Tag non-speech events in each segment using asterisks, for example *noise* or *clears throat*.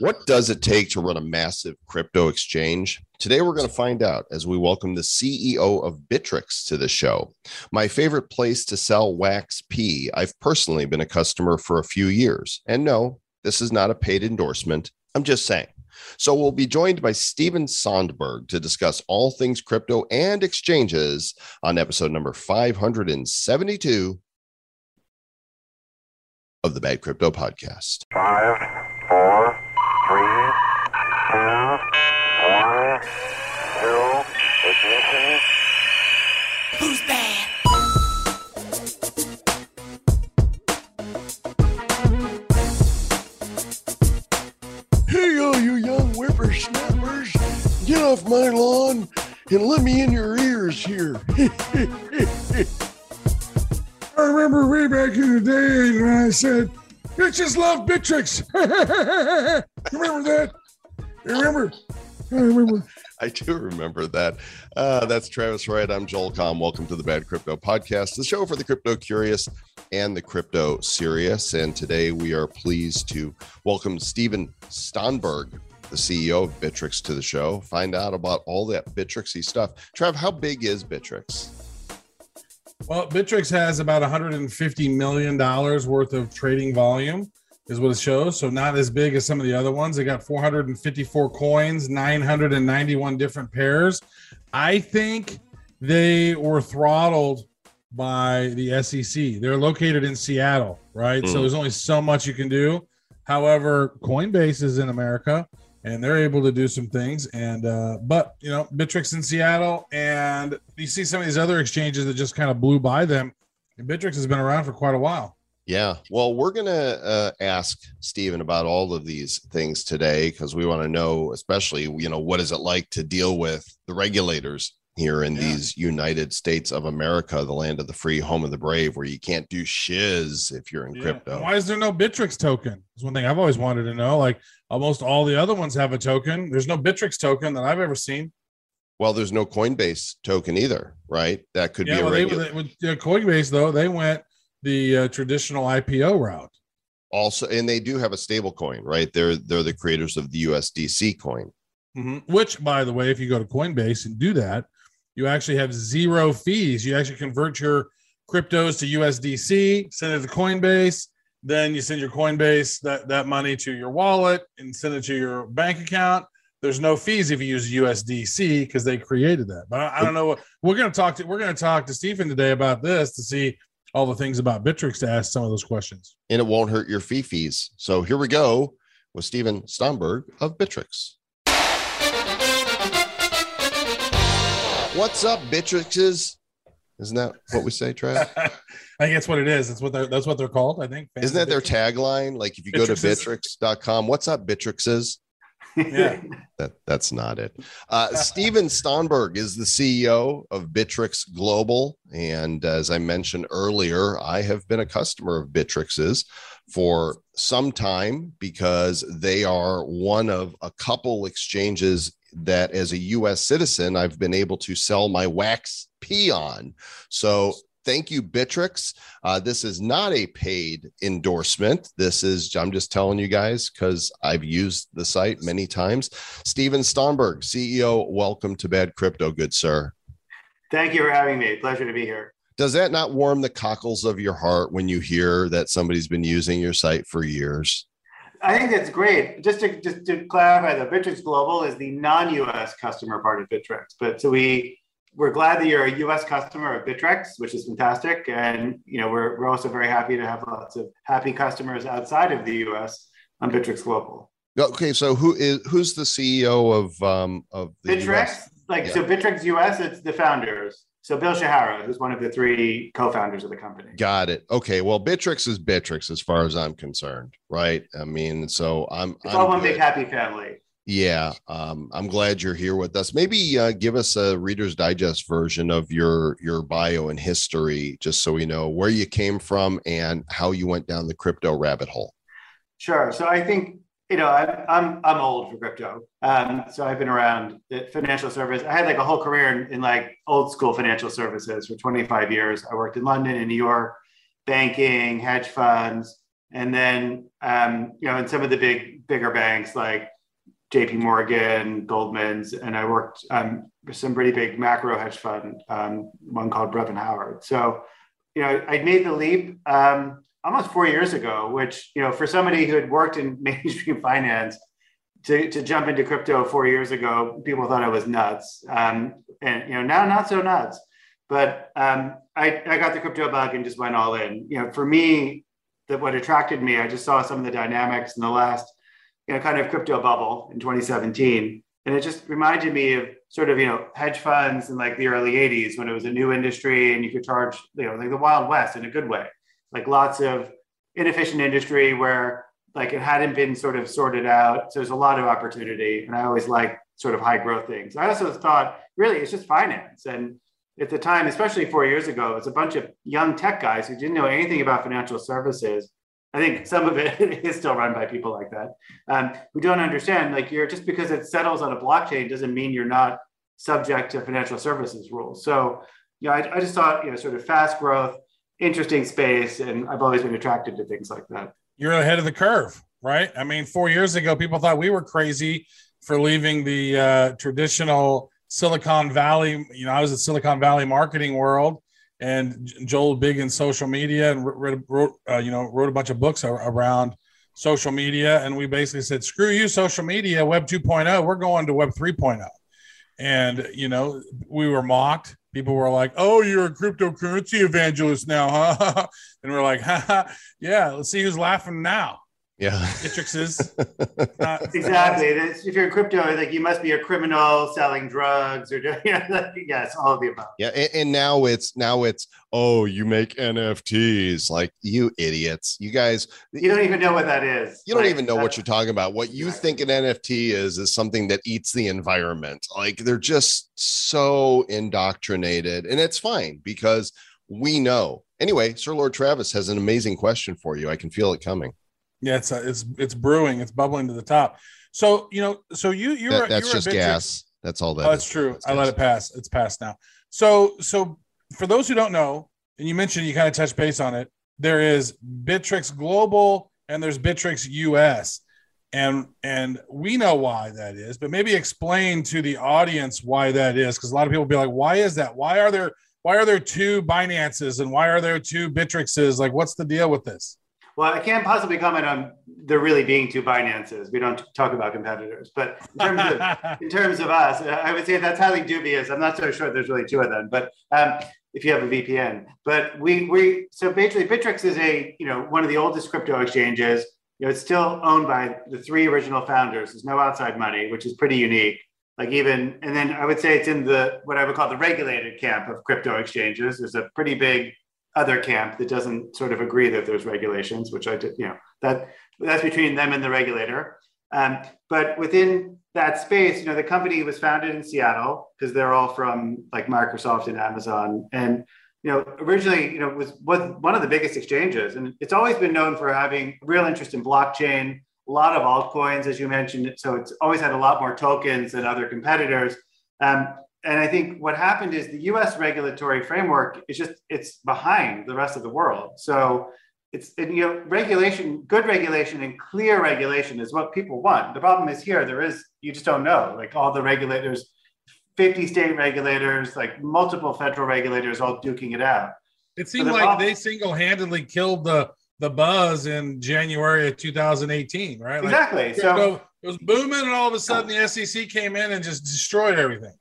What does it take to run a massive crypto exchange? Today, we're going to find out as we welcome the CEO of Bittrex to the show. My favorite place to sell WAXP. I've personally been a customer for a few years. And no, this is not a paid endorsement. I'm just saying. So, we'll be joined by Stephen Stonberg to discuss all things crypto and exchanges on episode number 572 of the Bad Crypto Podcast. Five, three, two, one, zero, ignition. Who's bad? Hey, all you young whippersnappers, get off my lawn and let me in your ears here. *laughs* I remember way back in the day when I said, bitches love Bittrex. *laughs* remember that? You remember? I remember. I do remember that. Uh, that's Travis Wright. I'm Joel Comm. Welcome to the Bad Crypto Podcast, the show for the crypto curious and the crypto serious. And today we are pleased to welcome Stephen Stonberg, the CEO of Bittrex, to the show. Find out about all that Bittrexy stuff. Trav, how big is Bittrex? Well, Bittrex has about 150 million dollars worth of trading volume, is what it shows. So not as big as some of the other ones. They got 454 coins, 991 different pairs. I think they were throttled by the SEC. They're located in Seattle, right? So Mm. there's only so much you can do. However, Coinbase is in America and they're able to do some things. And uh, but you know, Bittrex in Seattle, and you see some of these other exchanges that just kind of blew by them. And Bittrex has been around for quite a while. Yeah. Well, we're going to uh, ask Stephen about all of these things today because we want to know, especially, you know, what is it like to deal with the regulators here in Yeah. these United States of America, the land of the free, home of the brave, where you can't do shiz if you're in Yeah. crypto. Why is there no Bittrex token? That's one thing I've always wanted to know. Like almost all the other ones have a token. There's no Bittrex token that I've ever seen. Well, there's no Coinbase token either, right? That could yeah, be a well, they, regular. they, with uh, Coinbase though, they went the uh, traditional IPO route. also, and they do have a stable coin, right? They're they're the creators of the USDC coin. Mhm. Which, by the way, if you go to Coinbase and do that, you actually have zero fees. You actually convert your cryptos to USDC, send it to Coinbase, then you send your Coinbase that, that money to your wallet and send it to your bank account. There's no fees if you use USDC because they created that. But I, I don't know. what We're going to talk to we're going to talk to Stephen today about this to see all the things about Bittrex to ask some of those questions. and it won't hurt your fee fees. So here we go with Stephen Stonberg of Bittrex. What's up, Bittrexes? Isn't that what we say, Trav? *laughs* I think that's what it is. That's what they're that's what they're called. I think. Isn't that their tagline? Like if you go to bittrex.com, what's up, Bittrexes? Yeah. *laughs* That that's not it. Uh, Stephen Stonberg is the CEO of Bittrex Global, and as I mentioned earlier, I have been a customer of Bittrex's for some time because they are one of a couple exchanges that, as a U.S. citizen, I've been able to sell my wax pee on. So. Thank you, Bittrex. Uh, this is not a paid endorsement. This is, I'm just telling you guys because I've used the site many times. Stephen Stonberg, CEO, welcome to Bad Crypto, good sir. Thank you for having me. Pleasure to be here. Does that not warm the cockles of your heart when you hear that somebody's been using your site for years? I think that's great. Just to just to clarify, though, Bittrex Global is the non-US customer part of Bittrex. But so we we're glad that you're a US customer of Bittrex, which is fantastic. And you know, we're we're also very happy to have lots of happy customers outside of the US on Bittrex Global. Okay, so who is who's the CEO of um of the Bittrex, US? like so Bittrex US, it's the founders. So Bill Shihara, who's one of the three co-founders of the company. Got it. Okay, well, Bittrex is Bittrex as far as I'm concerned, right? I mean, so I'm, It's I'm all one good. big happy family. Yeah, um, I'm glad you're here with us. Maybe uh, give us a Reader's Digest version of your your bio and history, just so we know where you came from and how you went down the crypto rabbit hole. Sure. So I think you know I'm I'm I'm old for crypto. Um, so I've been around financial service. I had like a whole career in, in like old school financial services for 25 years. I worked in London and New York, banking, hedge funds, and then um, you know, in some of the big bigger banks like J.P. Morgan, Goldman's, and I worked um, with some pretty big macro hedge fund, um, one called Brevan Howard. So, you know, I made the leap um, almost four years ago, which you know, for somebody who had worked in *laughs* mainstream finance, to, to jump into crypto four years ago, people thought I was nuts, um, and you know, now not so nuts. But um, I, I got the crypto bug and just went all in. You know, for me, that what attracted me, I just saw some of the dynamics in the last, you know, kind of crypto bubble in 2017. And it just reminded me of sort of, you know, hedge funds in like the early 80s when it was a new industry and you could charge, you know, like the Wild West in a good way. Like lots of inefficient industry where like it hadn't been sort of sorted out. So there's a lot of opportunity. And I always like sort of high growth things. I also thought really it's just finance. And at the time, especially four years ago, it was a bunch of young tech guys who didn't know anything about financial services. I think some of it *laughs* is still run by people like that um, who don't understand. Like you're just because it settles on a blockchain doesn't mean you're not subject to financial services rules. So, you know, I, I just thought, you know, sort of fast growth, interesting space, and I've always been attracted to things like that. You're ahead of the curve, right? I mean, four years ago, people thought we were crazy for leaving the uh, traditional Silicon Valley. You know, I was at Silicon Valley marketing world, and Joel big in social media and wrote, wrote uh, you know wrote a bunch of books around social media. And we basically said, "Screw you, social media, Web 2.0. We're going to Web 3.0." And you know, we were mocked. People were like, "Oh, you're a cryptocurrency evangelist now, huh?" *laughs* and we're like, "Yeah, let's see who's laughing now." Yeah. Matrixes. *laughs* exactly. It's, if you're in crypto, like you must be a criminal selling drugs or *laughs* you know, yes, all of the above. Yeah, and, and, now it's now it's oh, you make NFTs like you idiots. You guys You don't even know what that is. You don't like, even know what you're talking about. What you think an NFT is is something that eats the environment. Like they're just so indoctrinated and it's fine because we know. Anyway, Sir Lord Travis has an amazing question for you. I can feel it coming. Yeah, it's uh, it's it's brewing. It's bubbling to the top. So you know, so you you're that, that's you're just gas. That's all that. Oh, that's true. That's I let it pass. It's passed now. So so for those who don't know, and you mentioned you kind of touched base on it, there is Bittrex Global and there's Bittrex US. And and we know why that is, but maybe explain to the audience why that is, because a lot of people be like, why is that? Why are there why are there two Binances and why are there two Bittrexes? Like, what's the deal with this? Well, I can't possibly comment on there really being two Binances. We don't talk about competitors, but in terms of *laughs* in terms of us, I would say that's highly dubious. I'm not so sure there's really two of them, but um, if you have a VPN, but we we so basically Bittrex is a you know one of the oldest crypto exchanges. You know, it's still owned by the three original founders. There's no outside money, which is pretty unique. Like even and then I would say it's in the what I would call the regulated camp of crypto exchanges. There's a pretty big other camp that doesn't sort of agree that there's regulations, which I did, you know, that that's between them and the regulator. Um, but within that space, you know, the company was founded in Seattle because they're all from like Microsoft and Amazon. And, you know, originally, you know, was, was one of the biggest exchanges. And it's always been known for having real interest in blockchain, a lot of altcoins, as you mentioned. So it's always had a lot more tokens than other competitors. Um, and I think what happened is the U.S. regulatory framework is just it's behind the rest of the world. So it's you know regulation, good regulation, and clear regulation is what people want. The problem is here there is you just don't know like all the regulators, fifty state regulators, like multiple federal regulators, all duking it out. It seemed so like they single-handedly killed the the buzz in January of 2018, right? Exactly. Like, so it was booming, and all of a sudden the SEC came in and just destroyed everything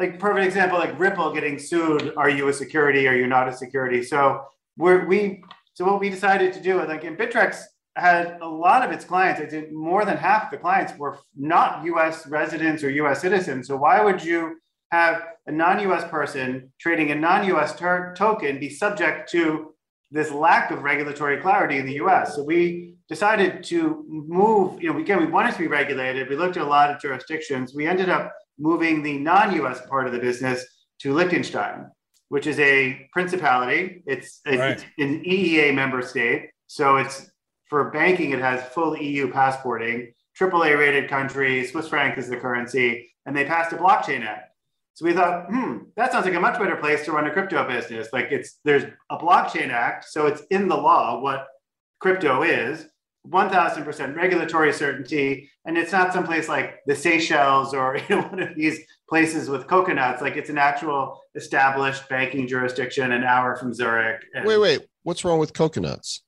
like perfect example, like Ripple getting sued. Are you a security? Are you not a security? So we're, we, so what we decided to do, like in Bittrex had a lot of its clients, I did more than half the clients were not US residents or US citizens. So why would you have a non-US person trading a non-US ter- token be subject to this lack of regulatory clarity in the US? So we decided to move, you know, again, we wanted to be regulated. We looked at a lot of jurisdictions. We ended up moving the non-US part of the business to Liechtenstein, which is a principality. It's, right. it's an EEA member state. So it's for banking, it has full EU passporting, AAA rated country, Swiss franc is the currency, and they passed a blockchain act. So we thought, hmm, that sounds like a much better place to run a crypto business. Like it's there's a blockchain act, so it's in the law what crypto is 1000% regulatory certainty and it's not someplace like the seychelles or you *laughs* know, one of these places with coconuts like it's an actual established banking jurisdiction an hour from zurich and- Wait, wait. What's wrong with coconuts?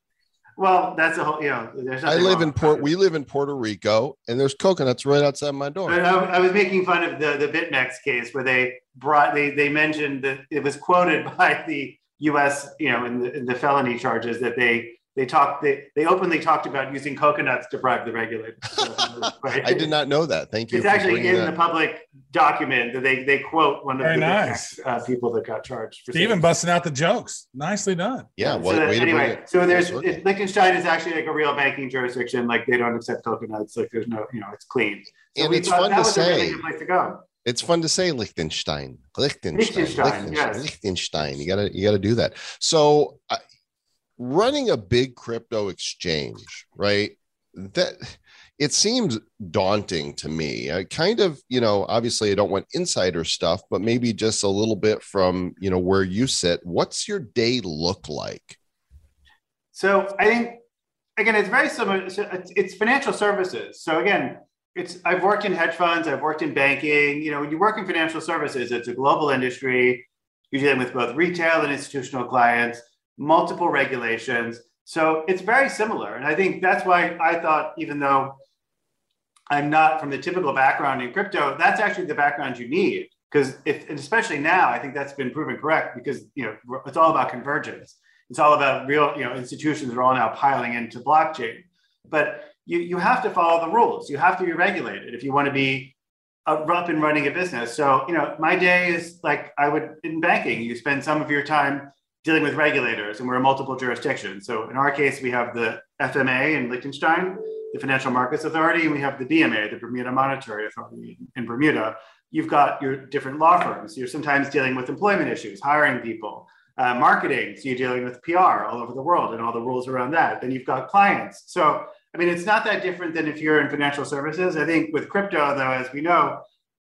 well that's a whole you know there's I live wrong in Port. We live in Puerto Rico, and there's coconuts right outside my door. But I, I was making fun of the the BitMEX case where they brought they they mentioned that it was quoted *laughs* by the U.S. you know in the, in the felony charges that they they talked they, they openly talked about using coconuts to bribe the regulators. *laughs* Right? I did not know that. Thank you. It's actually in that. the public document that they they quote one of Very the nice. Uh, people that got charged. For Stephen saying- busting out the jokes. Nicely done. Yeah. so What, that- way anyway, it so there's full it, Liechtenstein is actually like a real banking jurisdiction. Like they don't accept coconuts. Like there's no, you know, it's clean. So And it's thought fun that to was a really say. good place to go. It's fun to say Liechtenstein, Liechtenstein, Liechtenstein, Liechtenstein, yes. Liechtenstein. You gotta, you gotta do that. So, uh, running a big crypto exchange, right? That it seems daunting to me. I kind of, you know, obviously I don't want insider stuff, but maybe just a little bit from, you know, where you sit. What's your day look like? So I think again, it's very similar. It's, financial services. So again, it's I've worked in hedge funds. I've worked in banking. You know, when you work in financial services, it's a global industry. You're dealing with both retail and institutional clients, multiple regulations. So it's very similar. And I think that's why I thought, even though I'm not from the typical background in crypto, that's actually the background you need. Because if, and especially now, I think that's been proven correct because you know it's all about convergence. It's all about real, you know, institutions are all now piling into blockchain. But you, you have to follow the rules. You have to be regulated if you want to be up and running a business. So, you know, my day is like I would in banking, you spend some of your time dealing with regulators, and we're in multiple jurisdictions. So, in our case, we have the FMA in Liechtenstein, the Financial Markets Authority, and we have the BMA, the Bermuda Monetary Authority in Bermuda. You've got your different law firms. You're sometimes dealing with employment issues, hiring people, uh, marketing. So, you're dealing with PR all over the world and all the rules around that. Then you've got clients. So, I mean, it's not that different than if you're in financial services. I think with crypto, though, as we know,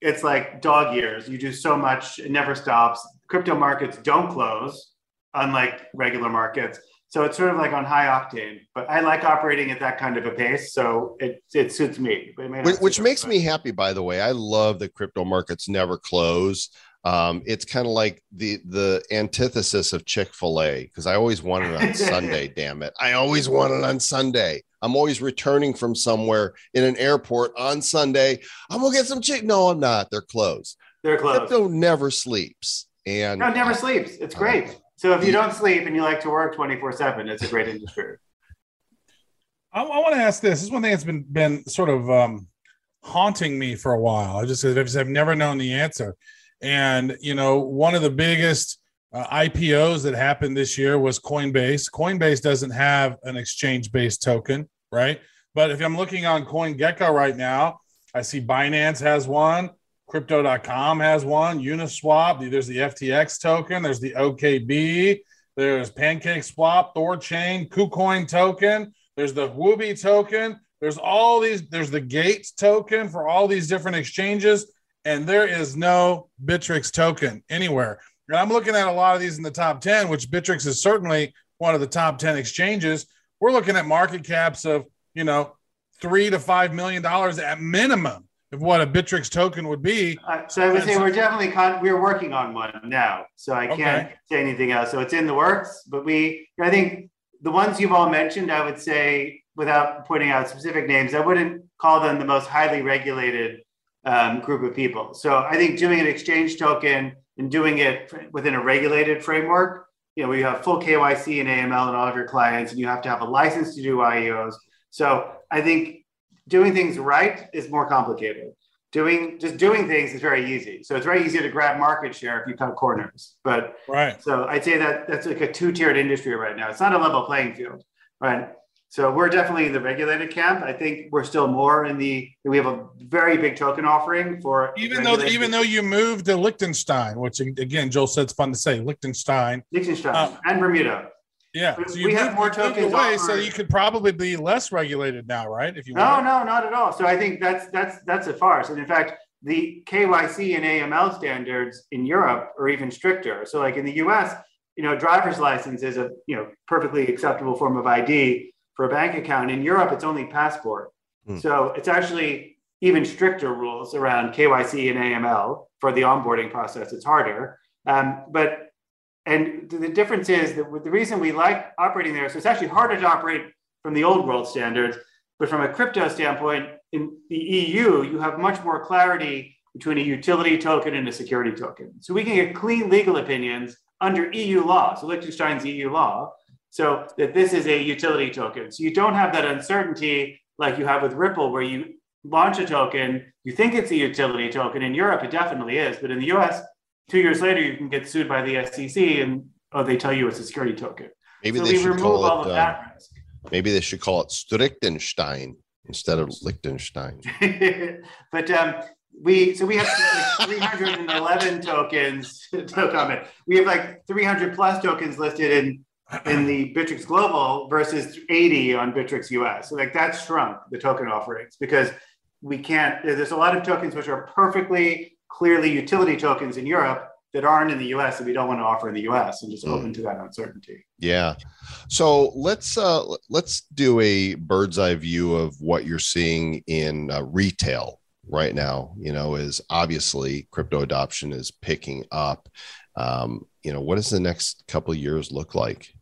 it's like dog years. You do so much, it never stops. Crypto markets don't close, unlike regular markets. So it's sort of like on high octane. But I like operating at that kind of a pace, so it it suits me. It which, which makes me happy by the way i love that crypto markets never close um, it's kind of like the the antithesis of chick-fil-a because i always want it on sunday *laughs* damn it i always want it on sunday i'm always returning from somewhere in an airport on sunday i'm gonna get some chick no i'm not they're closed They're closed. crypto never sleeps and No, it never sleeps. It's great. like it. So if you don't sleep and you like to work 24 7, it's a great industry. I, I want to ask this. This is one thing that's been been sort of um, haunting me for a while. I just I've, never known the answer. And you know, one of the biggest uh, IPOs that happened this year was Coinbase. Coinbase doesn't have an exchange-based token, right? But if I'm looking on CoinGecko right now, I see Binance has one, Crypto.com has one, Uniswap. There's the FTX token. There's the OKB. There's Pancake Swap, Thorchain, KuCoin token. There's the Huobi token. There's all these. There's the Gates token for all these different exchanges, and there is no Bittrex token anywhere. And I'm looking at a lot of these in the top ten, which Bittrex is certainly one of the top ten exchanges. We're looking at market caps of you know three to five million dollars at minimum of what a Bittrex token would be. Uh, so I would say we're definitely con- we're working on one now. So I can't Okay. say anything else. So it's in the works, but we I think the ones you've all mentioned, I would say without pointing out specific names, I wouldn't call them the most highly regulated um, group of people. So I think doing an exchange token and doing it within a regulated framework, you know, we have full KYC and AML and all of your clients, and you have to have a license to do IEOs. So I think doing things right is more complicated doing just doing things is very easy. So it's very easy to grab market share if you cut corners. But Right. so I'd say that that's like a two-tiered industry right now. It's not a level playing field, right? So we're definitely in the regulated camp. I think we're still more in the we have a very big token offering for Even though even though you moved to Liechtenstein, which again Joel said it's fun to say Liechtenstein. Liechtenstein uh, and Bermuda. Yeah. We- So you we have moved- more you moved tokens away, so you could probably be less regulated now, right? If you No, want. no, not at all. So I think that's that's that's a farce. And in fact, the KYC and AML standards in Europe are even stricter. So like in the US, you know, driver's license is a you know perfectly acceptable form of ID. for a bank account. In Europe, it's only passport. Hmm. So it's actually even stricter rules around KYC and AML for the onboarding process. It's harder. Um, but and the difference is that the reason we like operating there, so it's actually harder to operate from the old world standards, but from a crypto standpoint, in the EU, you have much more clarity between a utility token and a security token. So we can get clean legal opinions under EU law, so Liechtenstein's EU law, so that this is a utility token. So you don't have that uncertainty like you have with Ripple, where you launch a token, you think it's a utility token. In Europe, it definitely is, but in the US, two years later, you can get sued by the SEC and oh, they tell you it's a security token. Maybe so they should remove call all it. of uh, that risk. maybe they should call it Strichtenstein instead of Liechtenstein. *laughs* but um, we so we have like 311 *laughs* tokens. *laughs* No comment. We have like 300 plus tokens listed in in the Bittrex Global versus 80 on Bittrex US. So like that's shrunk the token offerings because we can't. There's a lot of tokens which are perfectly clearly utility tokens in Europe that aren't in the US that we don't want to offer in the US and just Mm. open to that uncertainty. Yeah. So let's uh let's do a bird's eye view of what you're seeing in uh, retail right now. You know, is obviously crypto adoption is picking up. Um, you know, what does the next couple of years look like?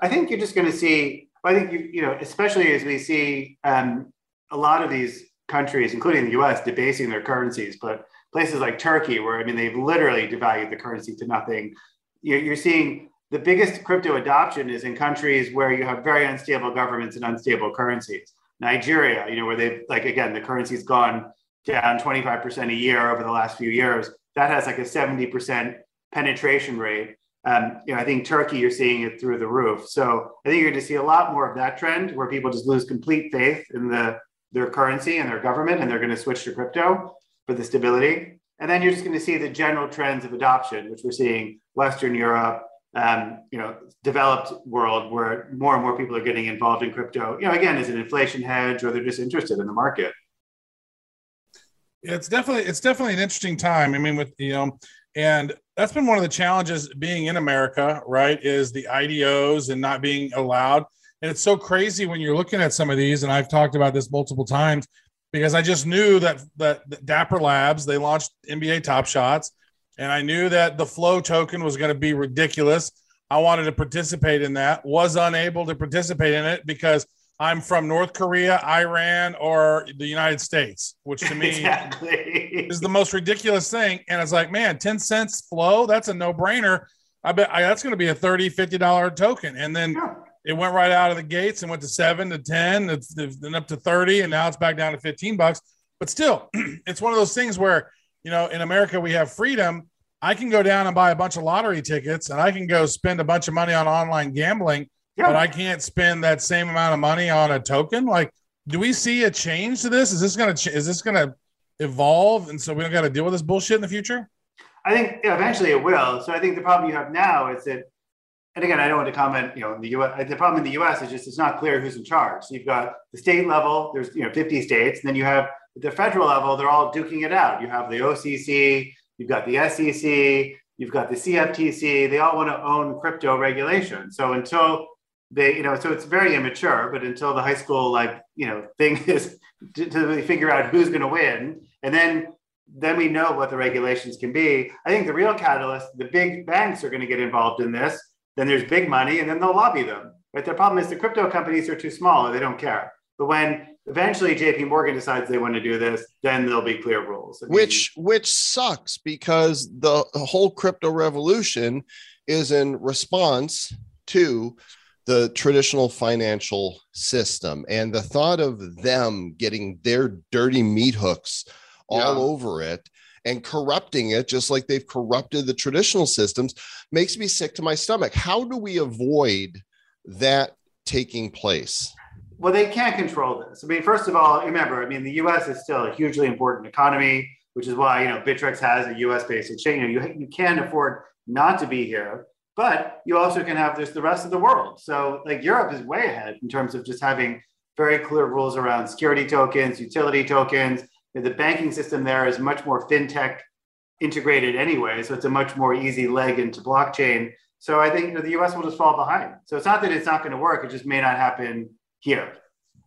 I think you're just going to see. I think you, you know, especially as we see um, a lot of these countries, including the U.S., debasing their currencies, but places like Turkey, where I mean, they've literally devalued the currency to nothing. You're, seeing the biggest crypto adoption is in countries where you have very unstable governments and unstable currencies. Nigeria, you know, where they've like again, the currency's gone down 25% a year over the last few years. That has like a 70% penetration rate. Um, you know, I think Turkey, you're seeing it through the roof. So I think you're going to see a lot more of that trend where people just lose complete faith in the their currency and their government, and they're going to switch to crypto for the stability. And then you're just going to see the general trends of adoption, which we're seeing Western Europe, um, you know, developed world where more and more people are getting involved in crypto. You know, again, as an inflation hedge, or they're just interested in the market. it's definitely it's definitely an interesting time. I mean, with you know, and that's been one of the challenges being in America, right? Is the IDOs and not being allowed. And it's so crazy when you're looking at some of these, and I've talked about this multiple times because I just knew that that, Dapper Labs they launched NBA Top Shots, and I knew that the Flow token was going to be ridiculous. I wanted to participate in that, was unable to participate in it because I'm from North Korea, Iran, or the United States, which to me *laughs* exactly. is the most ridiculous thing. And it's like, man, 10 cents flow, that's a no brainer. I bet I, that's going to be a 30, 50 dollar token. And then Yeah. It went right out of the gates and went to seven to 10, it's then up to 30, and now it's back down to 15 bucks. But still, *clears throat* it's one of those things where, you know, in America, we have freedom. I can go down and buy a bunch of lottery tickets and I can go spend a bunch of money on online gambling, Yeah. but I can't spend that same amount of money on a token. Like, do we see a change to this? Is this going to, is this going to evolve? And so we don't got to deal with this bullshit in the future? I think eventually it will. So I think the problem you have now is that, and again, I don't want to comment. You know, in the U.S., the problem in the U.S. is just it's not clear who's in charge. So you've got the state level. There's you know 50 states, and then you have the federal level. They're all duking it out. You have the OCC, you've got the SEC, you've got the CFTC. They all want to own crypto regulation. So until they, you know, so it's very immature. But until the high school like you know thing *laughs* is to, to really figure out who's going to win, and then then we know what the regulations can be. I think the real catalyst, the big banks are going to get involved in this. Then there's big money, and then they'll lobby them. But the problem is the crypto companies are too small; and they don't care. But when eventually J.P. Morgan decides they want to do this, then there'll be clear rules. I mean, which which sucks because the whole crypto revolution is in response to the traditional financial system and the thought of them getting their dirty meat hooks all Yeah. over it and corrupting it just like they've corrupted the traditional systems makes me sick to my stomach how do we avoid that taking place well, they can't control this. I mean, first of all, remember, I mean, the U.S. is still a hugely important economy, which is why you know Bittrex has a U.S.-based exchange. You, know, you you can't afford not to be here, but you also can have this the rest of the world. So, like Europe is way ahead in terms of just having very clear rules around security tokens, utility tokens. The banking system there is much more fintech integrated anyway, so it's a much more easy leg into blockchain. So I think you know, the U.S. will just fall behind. So it's not that it's not going to work; it just may not happen here,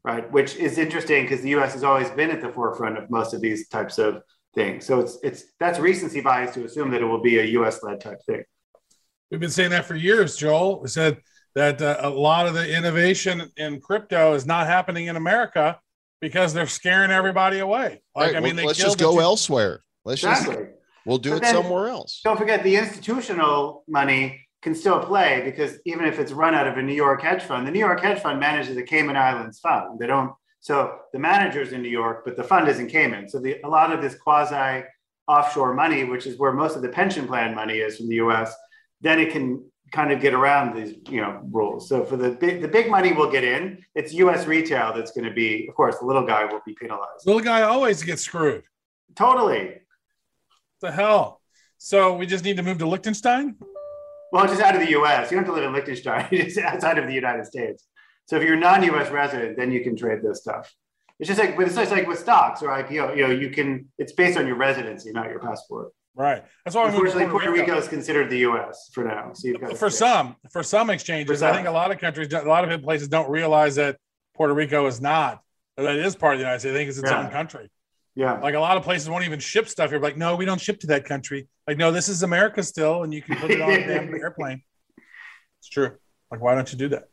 right? Which is interesting because the U.S. has always been at the forefront of most of these types of things. So it's it's that's recency bias to assume that it will be a U.S. led type thing. We've been saying that for years, Joel. We said that uh, a lot of the innovation in crypto is not happening in America because they're scaring everybody away. Like, Right, I mean, well, they let's just go two- elsewhere. Let's just Exactly. we'll do But it then- somewhere else. Don't forget the institutional money can still play because even if it's run out of a New York hedge fund, the New York hedge fund manages a Cayman Islands fund. They don't. So the manager's in New York, but the fund is in Cayman. So the, a lot of this quasi offshore money, which is where most of the pension plan money is from the U.S., then it can kind of get around these you know rules. So for the big the big money will get in. It's U.S. retail that's going to be, of course, the little guy will be penalized. Little guy always gets screwed. Totally. the hell? So we just need to move to Liechtenstein? Well, just out of the U.S. You don't have to live in Liechtenstein. *laughs* It's outside of the United States. So if you're a non-U.S. resident, then you can trade this stuff. It's just like, but it's just like with stocks or IPO. You know, you can. It's based on your residency, not your passport. Right. That's why we moved to Unfortunately, Puerto Rico is considered the U.S. for now. So you've got for some for some exchanges For i think a lot of countries a lot of places don't realize that puerto rico is not that it is part of the united states i think it's its Yeah. own country Yeah. like a lot of places won't even ship stuff here like no we don't ship to that country like no this is america still and you can put it on a *laughs* damn airplane it's true like why don't you do that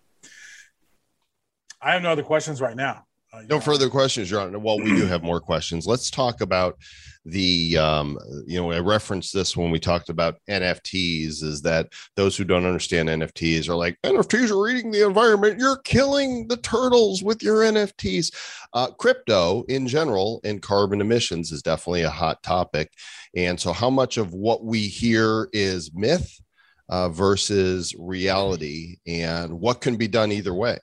i have no other questions right now No further questions, Your Honor. Well, we do have more questions. Let's talk about the, um, you know, I referenced this when we talked about NFTs. Is that those who don't understand NFTs are like NFTs are eating the environment. You're killing the turtles with your NFTs. Uh, crypto in general and carbon emissions is definitely a hot topic. And so, how much of what we hear is myth uh, versus reality, and what can be done either way?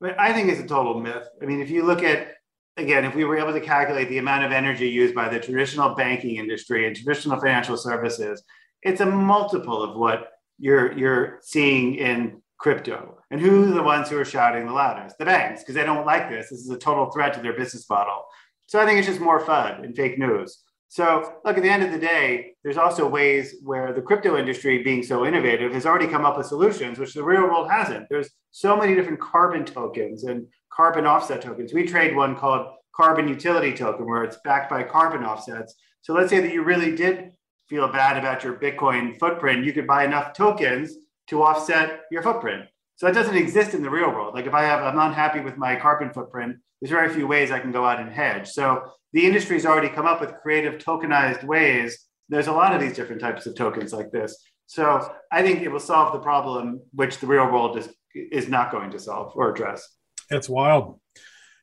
But I think it's a total myth. I mean, if you look at again, if we were able to calculate the amount of energy used by the traditional banking industry and traditional financial services, it's a multiple of what you're you're seeing in crypto. And who are the ones who are shouting the loudest? The banks, because they don't like this. This is a total threat to their business model. So I think it's just more FUD and fake news. So look, at the end of the day, there's also ways where the crypto industry, being so innovative, has already come up with solutions, which the real world hasn't. There's so many different carbon tokens and carbon offset tokens. We trade one called carbon utility token, where it's backed by carbon offsets. So let's say that you really did feel bad about your Bitcoin footprint, you could buy enough tokens to offset your footprint. So it doesn't exist in the real world. Like if I have, I'm unhappy with my carbon footprint, there's very few ways I can go out and hedge. So the industry's already come up with creative tokenized ways. There's a lot of these different types of tokens like this. So I think it will solve the problem, which the real world is is not going to solve or address. It's wild.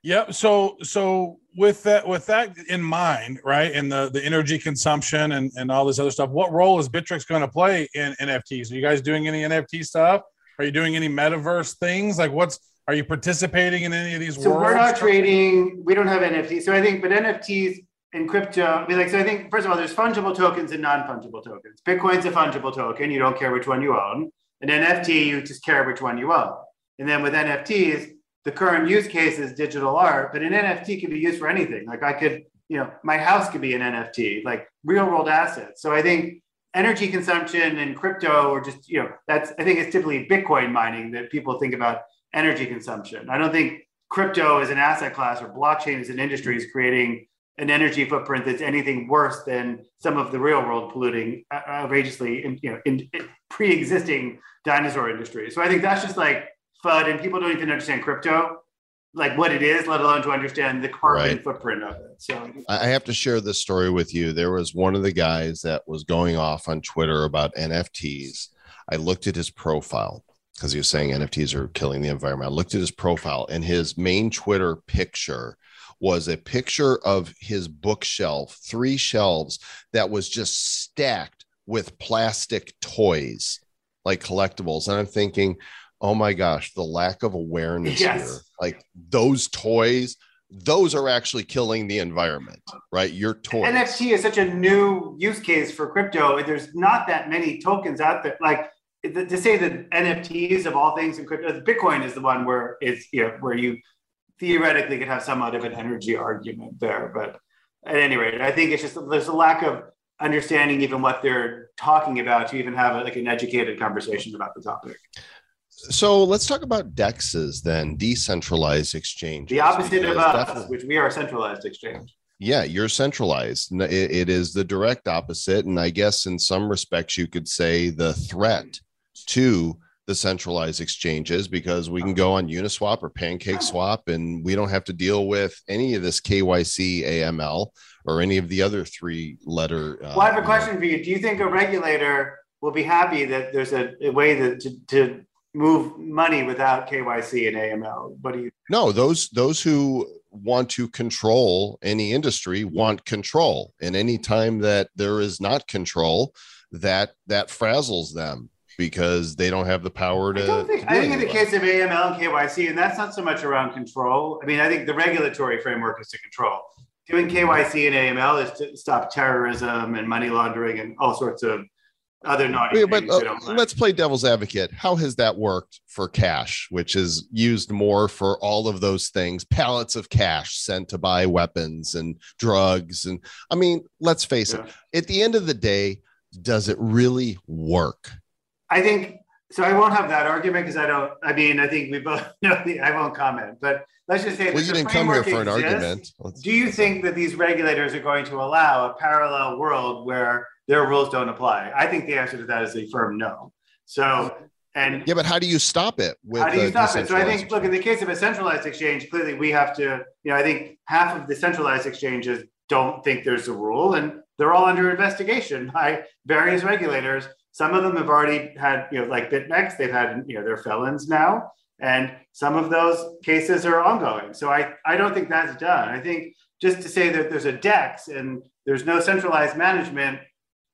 Yep. So so with that with that in mind, right, and the the energy consumption and and all this other stuff, what role is Bittrex going to play in NFTs? Are you guys doing any NFT stuff? Are you doing any metaverse things? Like, what's are you participating in any of these? So we're not trading. We don't have NFTs. So I think, but NFTs and crypto. I mean, like, so I think first of all, there's fungible tokens and non-fungible tokens. Bitcoin's a fungible token. You don't care which one you own. An NFT, you just care which one you own. And then with NFTs, the current use case is digital art, but an NFT can be used for anything. Like I could, you know, my house could be an NFT, like real world assets. So I think energy consumption and crypto, or just, you know, that's, I think it's typically Bitcoin mining that people think about energy consumption. I don't think crypto as an asset class or blockchain as an industry is creating an energy footprint that's anything worse than some of the real world polluting uh, outrageously, in, you know, in, in pre-existing dinosaur industry. So I think that's just like FUD, and people don't even understand crypto, like what it is, let alone to understand the carbon Right. footprint of it. So I I have to share this story with you. There was one of the guys that was going off on Twitter about NFTs. I looked at his profile because he was saying NFTs are killing the environment. I looked at his profile, and his main Twitter picture was a picture of his bookshelf, three shelves that was just stacked with plastic toys, like collectibles. And I'm thinking, oh my gosh, the lack of awareness Yes. here. Like those toys those are actually killing the environment, right? Your toys. NFT is such a new use case for crypto. and There's not that many tokens out there. Like to say that NFTs of all things in crypto, Bitcoin is the one where it's you know where you theoretically could have somewhat of an energy argument there. But at any rate, I think it's just there's a lack of understanding even what they're talking about to even have like an educated conversation about the topic. So let's talk about DEXs then, decentralized exchanges. The opposite of us, which we are a centralized exchange. Yeah, you're centralized. It, it is the direct opposite. And I guess in some respects, you could say the threat to the centralized exchanges because we can go on Uniswap or Pancake Swap and we don't have to deal with any of this KYC AML or any of the other three letter. uh, Well, I have a question for you. Do you think a regulator will be happy that there's a, a way that to, to move money without KYC and AML? What do you? No, those those who want to control any industry want control, and any time that there is not control, that that frazzles them because they don't have the power to. I don't think. to I think in the case of AML and KYC, and that's not so much around control. I mean, I think the regulatory framework is to control. Doing KYC and AML is to stop terrorism and money laundering and all sorts of other naughty Yeah, but uh, we don't like. let's play devil's advocate. How has that worked for cash, which is used more for all of those things? Pallets of cash sent to buy weapons and drugs, and I mean, let's face Yeah. it. At the end of the day, does it really work? I think so. I won't have that argument because I don't. I mean, I think we both *laughs* know. The, I won't comment. But let's just say. Well, you didn't come here for an exists. argument. Let's- Do you think that these regulators are going to allow a parallel world where their rules don't apply? I think the answer to that is a firm no. So, and Yeah, but how do you stop it? With how do you stop it? So I think, look, in the case of a centralized exchange, clearly we have to, you know, I think half of the centralized exchanges don't think there's a rule and they're all under investigation by various regulators. Some of them have already had, you know, like BitMEX, they've had, you know, they're felons now. And some of those cases are ongoing. So I, I don't think that's done. I think just to say that there's a DEX and there's no centralized management,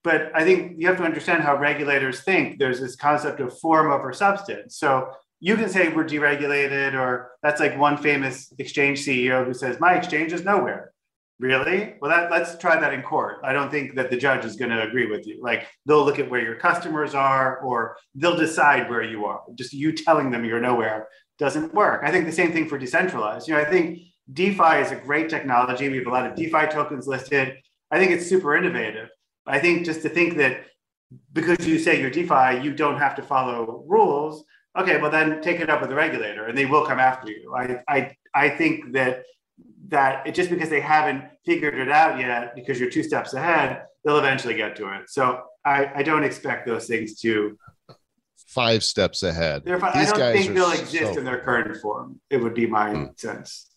but I think you have to understand how regulators think. There's this concept of form over substance. So you can say we're deregulated, or that's like one famous exchange CEO who says, My exchange is nowhere. Really? Well, that, let's try that in court. I don't think that the judge is going to agree with you. Like they'll look at where your customers are, or they'll decide where you are. Just you telling them you're nowhere doesn't work. I think the same thing for decentralized. You know, I think DeFi is a great technology. We have a lot of DeFi tokens listed. I think it's super innovative. I think just to think that because you say you're DeFi, you don't have to follow rules. Okay, well then take it up with the regulator, and they will come after you. I I I think that that it, just because they haven't figured it out yet, because you're two steps ahead, they'll eventually get to it. So I, I don't expect those things to. five steps ahead. They're, I These don't guys think are they'll exist so- in their current form. It would be my Hmm. sense.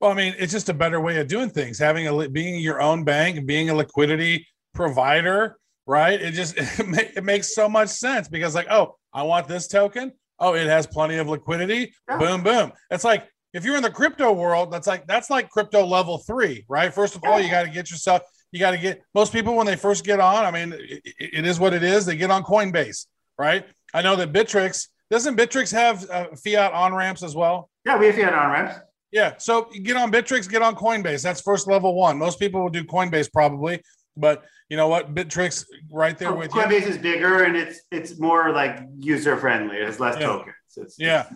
Well, I mean, it's just a better way of doing things. Having a being your own bank and being a liquidity provider, right? It just *laughs* it, ma- it makes so much sense because, like, oh, I want this token. Oh, it has plenty of liquidity. Yeah. Boom, boom. It's like if you're in the crypto world, that's like that's like crypto level three, right? First of all, you got to get yourself. You got to get most people when they first get on. I mean, it, it is what it is. They get on Coinbase, right? I know that Bittrex doesn't Bittrex have uh, fiat on ramps as well. Yeah, we have fiat on ramps. Yeah. So you get on Bittrex, get on Coinbase. That's first level one. Most people will do Coinbase probably, but you know what? Bittrex right there with you. Coinbase is bigger and it's it's more like user friendly. It has less Yeah. tokens. It's, Yeah.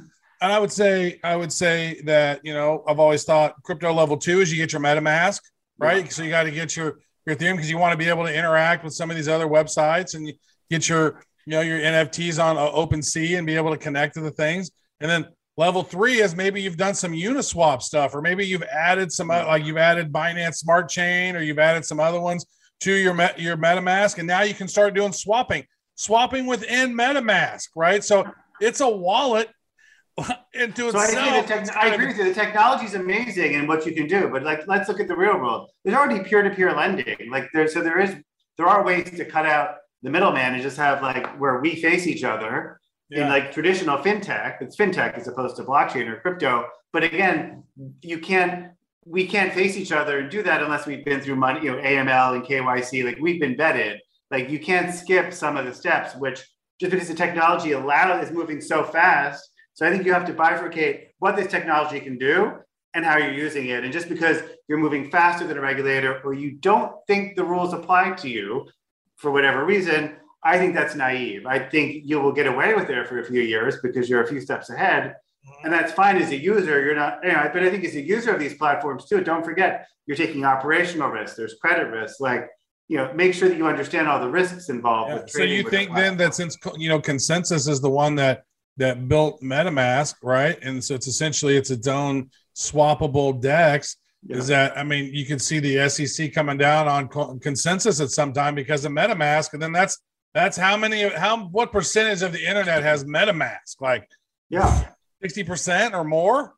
And I would say, I would say that, you know, I've always thought crypto level two is you get your MetaMask, right? So you got to get your, your Ethereum because you want to be able to interact with some of these other websites and you get your, you know, your NFTs on uh, OpenSea and be able to connect to the things. And then level three is maybe you've done some Uniswap stuff, or maybe you've added some, uh, like you've added Binance Smart Chain, or you've added some other ones to your your MetaMask, and now you can start doing swapping, swapping within MetaMask, right? So it's a wallet *laughs* into So I, agree, itself. it's I kind of- agree with you. The technology is amazing and what you can do, but like let's look at the real world. There's already peer-to-peer lending. Like there, so there is there are ways to cut out the middleman and just have like where we face each other in like traditional fintech. It's fintech as opposed to blockchain or crypto. But again, you can't we can't face each other and do that unless we've been through money, you know, AML and KYC. Like we've been vetted. Like you can't skip some of the steps, which just because the technology allows is moving so fast. So I think you have to bifurcate what this technology can do and how you're using it. And just because you're moving faster than a regulator or you don't think the rules apply to you for whatever reason, I think that's naive. I think you will get away with it for a few years because you're a few steps ahead. And that's fine as a user. You're not, you know, but I think as a user of these platforms too, don't forget you're taking operational risks, there's credit risks. Like, you know, make sure that you understand all the risks involved. Yeah. So you think then that since you know ConsenSys is the one that that built MetaMask, right? And so it's essentially it's its own swappable DEX. Yeah. Is that I mean you can see the SEC coming down on ConsenSys at some time because of MetaMask, and then that's that's how many how what percentage of the internet has MetaMask? Like Yeah. Sixty percent or more?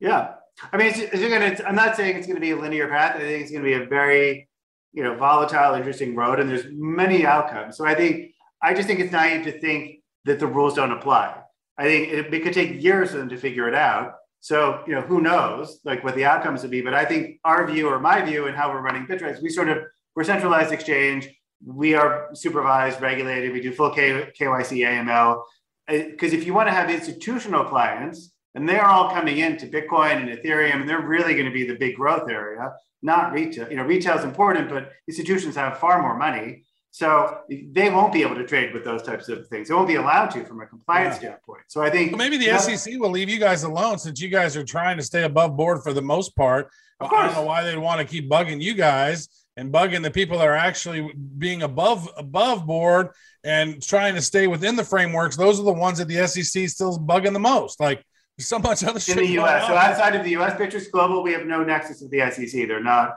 Yeah. I mean, it's, it's gonna, I'm not saying it's going to be a linear path. I think it's going to be a very, you know, volatile, interesting road, and there's many outcomes. So I think, I just think it's naive to think that the rules don't apply. I think it, it could take years for them to figure it out. So, you know, who knows, like what the outcomes would be. But I think our view or my view and how we're running Bittrex, we sort of, we're centralized exchange. We are supervised, regulated. We do full K, KYC, AML. Uh, because if you want to have institutional clients, and they're all coming into Bitcoin and Ethereum, and they're really going to be the big growth area, not retail. You know, retail is important, but institutions have far more money. So they won't be able to trade with those types of things. They won't be allowed to from a compliance Yeah. standpoint. So I think Well, maybe the. SEC will leave you guys alone since you guys are trying to stay above board for the most part. Of I don't know why they'd want to keep bugging you guys and bugging the people that are actually being above above board and trying to stay within the frameworks. Those are the ones that the SEC still bugging the most. Like so much other in the US. So outside of the US, Bittrex Global, we have no nexus with the SEC. They're not.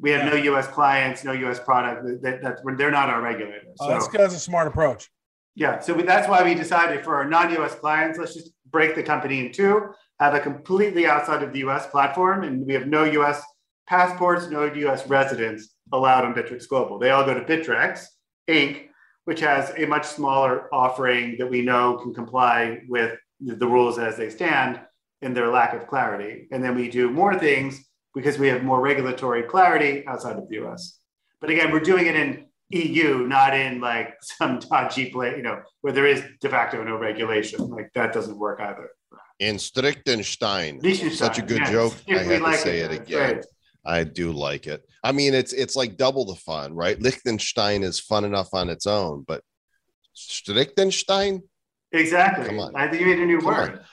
We have no US clients, no US product. That, that, they're not our regulators. Oh, So that's that's a smart approach. Yeah, so we, that's why we decided for our non-US clients, let's just break the company in two, have a completely outside of the US platform, and we have no US passports, no US residents allowed on Bittrex Global. They all go to Bittrex Inc., which has a much smaller offering that we know can comply with the rules as they stand in their lack of clarity. And then we do more things because we have more regulatory clarity outside of the US. But again, we're doing it in EU, not in like *laughs* some dodgy place, you know, where there is de facto no regulation. Like that doesn't work either. In Strichtenstein. Liechtenstein, Such a good yes. joke. I If we had to say it that's again. right. I do like it. I mean, it's it's like double the fun, right? Liechtenstein is fun enough on its own, but Strichtenstein. Exactly. Come on. I think you made a new Come word.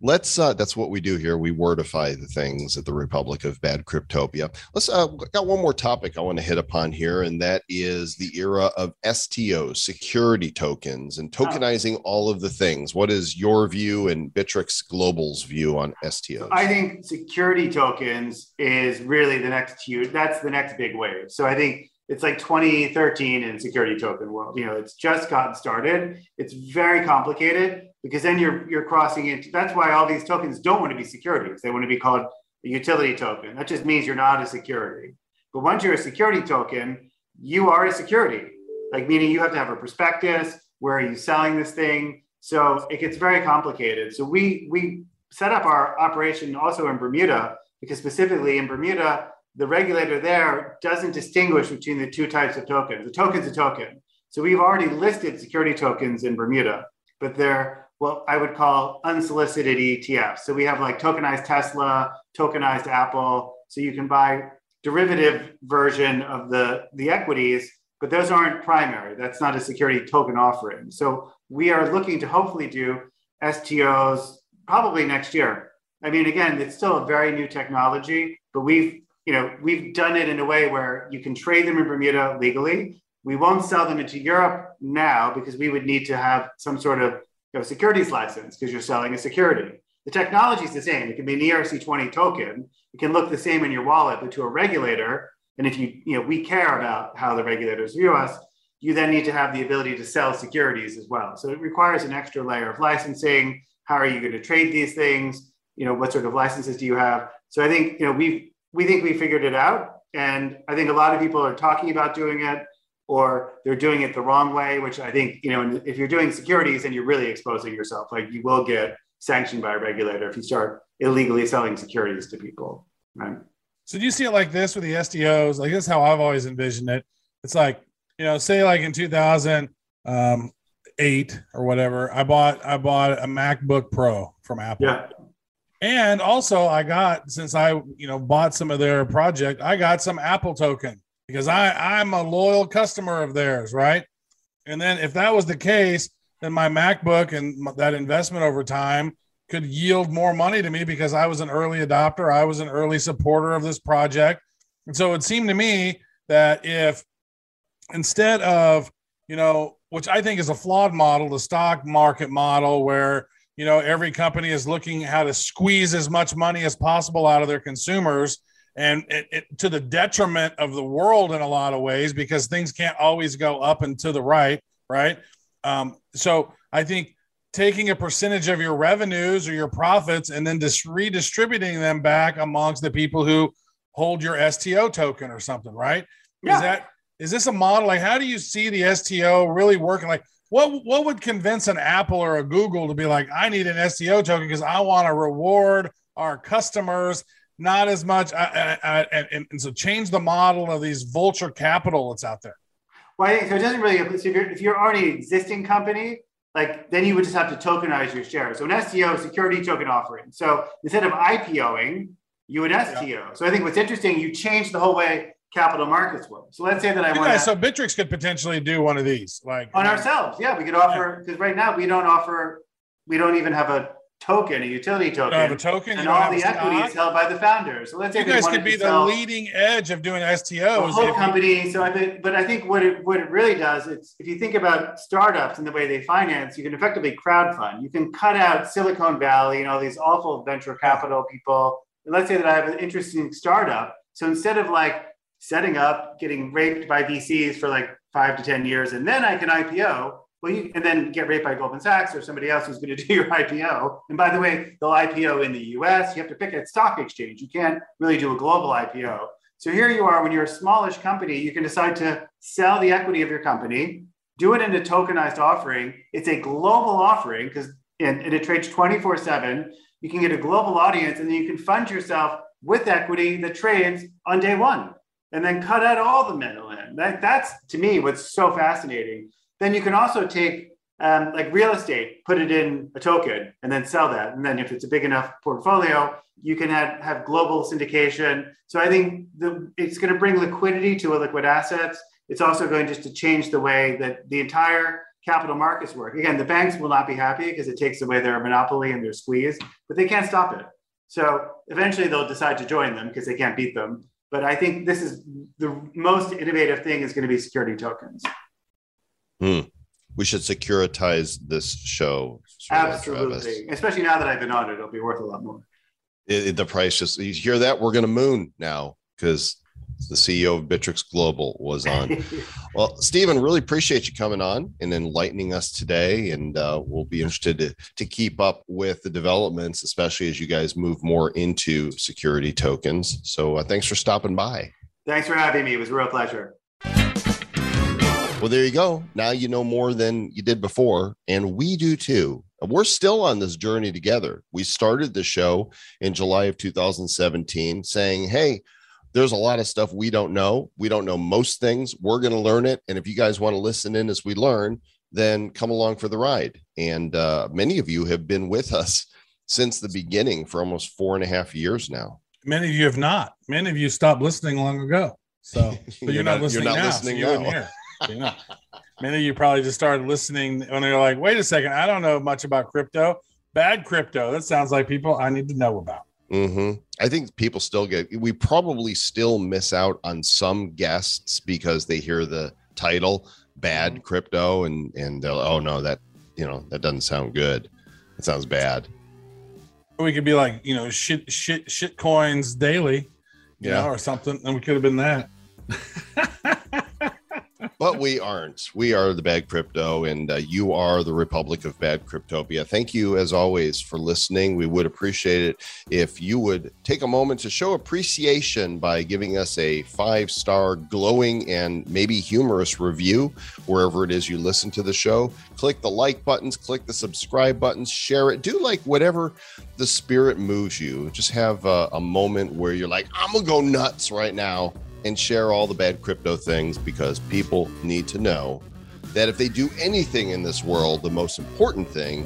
Let's. uh That's what we do here. We wordify the things at the Republic of Bad Cryptopia. Let's. uh Got one more topic I want to hit upon here, and that is the era of STOs, security tokens, and tokenizing all of the things. What is your view and Bittrex Global's view on STOs? I think security tokens is really the next huge. That's the next big wave. So I think it's like 2013 in security token world. You know, it's just gotten started. It's very complicated because then you're you're crossing into. That's why all these tokens don't want to be securities. They want to be called a utility token. That just means you're not a security. But once you're a security token, you are a security. Like meaning you have to have a prospectus. Where are you selling this thing? So it gets very complicated. So we we set up our operation also in Bermuda because specifically in Bermuda, the regulator there doesn't distinguish between the two types of tokens. A token's a token. So we've already listed security tokens in Bermuda, but they're what I would call unsolicited ETFs. So we have like tokenized Tesla, tokenized Apple. So you can buy derivative version of the, the equities, but those aren't primary. That's not a security token offering. So we are looking to hopefully do STOs probably next year. I mean, again, it's still a very new technology, but we've, you know, we've done it in a way where you can trade them in Bermuda legally. We won't sell them into Europe now because we would need to have some sort of know, securities license because you're selling a security. The technology is the same. It can be an ERC20 token. It can look the same in your wallet, but to a regulator, and if you, you know, we care about how the regulators view us, you then need to have the ability to sell securities as well. So it requires an extra layer of licensing. How are you going to trade these things? You know, what sort of licenses do you have? So I think, you know, we we think we figured it out. And I think a lot of people are talking about doing it or they're doing it the wrong way, which I think, you know, if you're doing securities and you're really exposing yourself, like you will get sanctioned by a regulator if you start illegally selling securities to people. Right. So do you see it like this with the STOs? Like this is how I've always envisioned it. It's like, you know, say like in 2008 or whatever, I bought I bought a MacBook Pro from Apple. Yeah. And also I got since I, you know, bought some of their project, I got some Apple token because I I'm a loyal customer of theirs, right? And then if that was the case, then my MacBook and that investment over time could yield more money to me because I was an early adopter, I was an early supporter of this project. And so it seemed to me that if instead of, you know, which I think is a flawed model, the stock market model where you know every company is looking how to squeeze as much money as possible out of their consumers and it, it, to the detriment of the world in a lot of ways because things can't always go up and to the right right? Um, so i think taking a percentage of your revenues or your profits and then just redistributing them back amongst the people who hold your sto token or something right? Yeah. is that is this a model? Like how do you see the sto really working? Like what what would convince an apple or a google to be like i need an sto token because i want to reward our customers not as much I, I, I, and, and so change the model of these vulture capital that's out there Well, I think so. It doesn't really. So if you're if you're already an existing company, like then you would just have to tokenize your shares. So an STO, security token offering. So instead of IPOing, you would STO. So I think what's interesting, you change the whole way capital markets work. So let's say that I want so Bittrex could potentially do one of these like on ourselves. Yeah, we could offer because right now we don't offer, we don't even have a token, a utility you token, have a token and all the equity stock. is held by the founders. So let's say you guys could be the sell- leading edge of doing STOs. the whole if you- company. So I think, but I think what it what it really does, it's if you think about startups and the way they finance, you can effectively crowdfund. You can cut out Silicon Valley and all these awful venture capital people. And let's say that I have an interesting startup. So instead of like setting up, getting raped by VCs for like five to ten years, and then I can IPO. Well, you, and then get raped by Goldman Sachs or somebody else who's going to do your *laughs* IPO. And by the way, they'll IPO in the US. You have to pick a stock exchange. You can't really do a global IPO. So here you are, when you're a smallish company, you can decide to sell the equity of your company, do it in a tokenized offering. It's a global offering because and, and it trades 24 7. You can get a global audience and then you can fund yourself with equity that trades on day one and then cut out all the middlemen. That, that's to me what's so fascinating. Then you can also take um, like real estate, put it in a token and then sell that. And then if it's a big enough portfolio, you can have, have global syndication. So I think the, it's going to bring liquidity to liquid assets. It's also going just to change the way that the entire capital markets work. Again, the banks will not be happy because it takes away their monopoly and their squeeze, but they can't stop it. So eventually they'll decide to join them because they can't beat them. But I think this is the most innovative thing is going to be security tokens. We should securitize this show. Absolutely. Especially now that I've been on it, it'll be worth a lot more. It- it- the price just you hear that we're going to moon now because the CEO of Bittrex Global was on. *laughs* well, Stephen, really appreciate you coming on and enlightening us today, and uh, we'll be interested to, to keep up with the developments, especially as you guys move more into security tokens. So, uh, thanks for stopping by. Thanks for having me. It was a real pleasure. Well, there you go. Now you know more than you did before, and we do too. We're still on this journey together. We started the show in July of 2017 saying, Hey, there's a lot of stuff we don't know. We don't know most things. We're going to learn it. And if you guys want to listen in as we learn, then come along for the ride. And uh, many of you have been with us since the beginning for almost four and a half years now. Many of you have not. Many of you stopped listening long ago. So, *laughs* but you're, not, listening you're not now. listening so now. You're not. Many of you probably just started listening when they're like, wait a second, I don't know much about crypto. Bad crypto. That sounds like people I need to know about. hmm I think people still get, we probably still miss out on some guests because they hear the title bad crypto and, and they're like, oh no, that, you know, that doesn't sound good. It sounds bad. We could be like, you know, shit, shit, shit coins daily, you Yeah. know, or something. And we could have been that. *laughs* but we aren't. We are the Bad Crypto, and uh, you are the Republic of Bad Cryptopia. Thank you, as always, for listening. We would appreciate it if you would take a moment to show appreciation by giving us a five star, glowing, and maybe humorous review wherever it is you listen to the show. Click the like buttons, click the subscribe buttons, share it. Do like whatever the spirit moves you. Just have a, a moment where you're like, I'm going to go nuts right now and share all the bad crypto things because people need to know that if they do anything in this world, the most important thing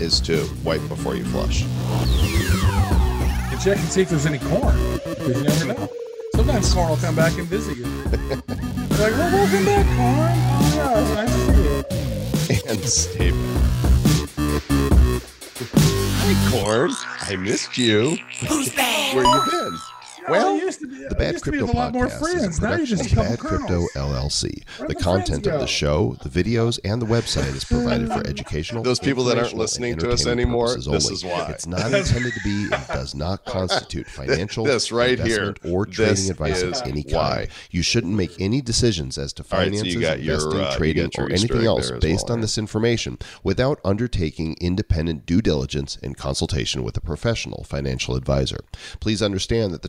is to wipe before you flush. And check and see if there's any corn. Because you never know. Sometimes corn will come back and visit you. They're *laughs* like, well, welcome back, corn. Oh, yeah, it's nice to see you. And stay back. Hey, Corn, I missed you. Who's bad? *laughs* Where you been? Well, Well, used to be, The Bad used to be Crypto a lot more Podcast friends. is a Now you production just of become Bad Crypto. LLC. Where'd The the content of the show, the videos, and the website is *laughs* provided for educational. Those people that aren't listening informational, and listening entertainment to us anymore, this only. is why. It's not intended to be and *laughs* does not constitute financial, This right here. investment, or This trading advice of is any why. kind. You shouldn't make any decisions as to All right, so finances, you got your, uh, uh, investing, trading, or got your Easter anything else uh, based based on this information without undertaking independent due diligence and consultation with a professional financial advisor. Please understand that the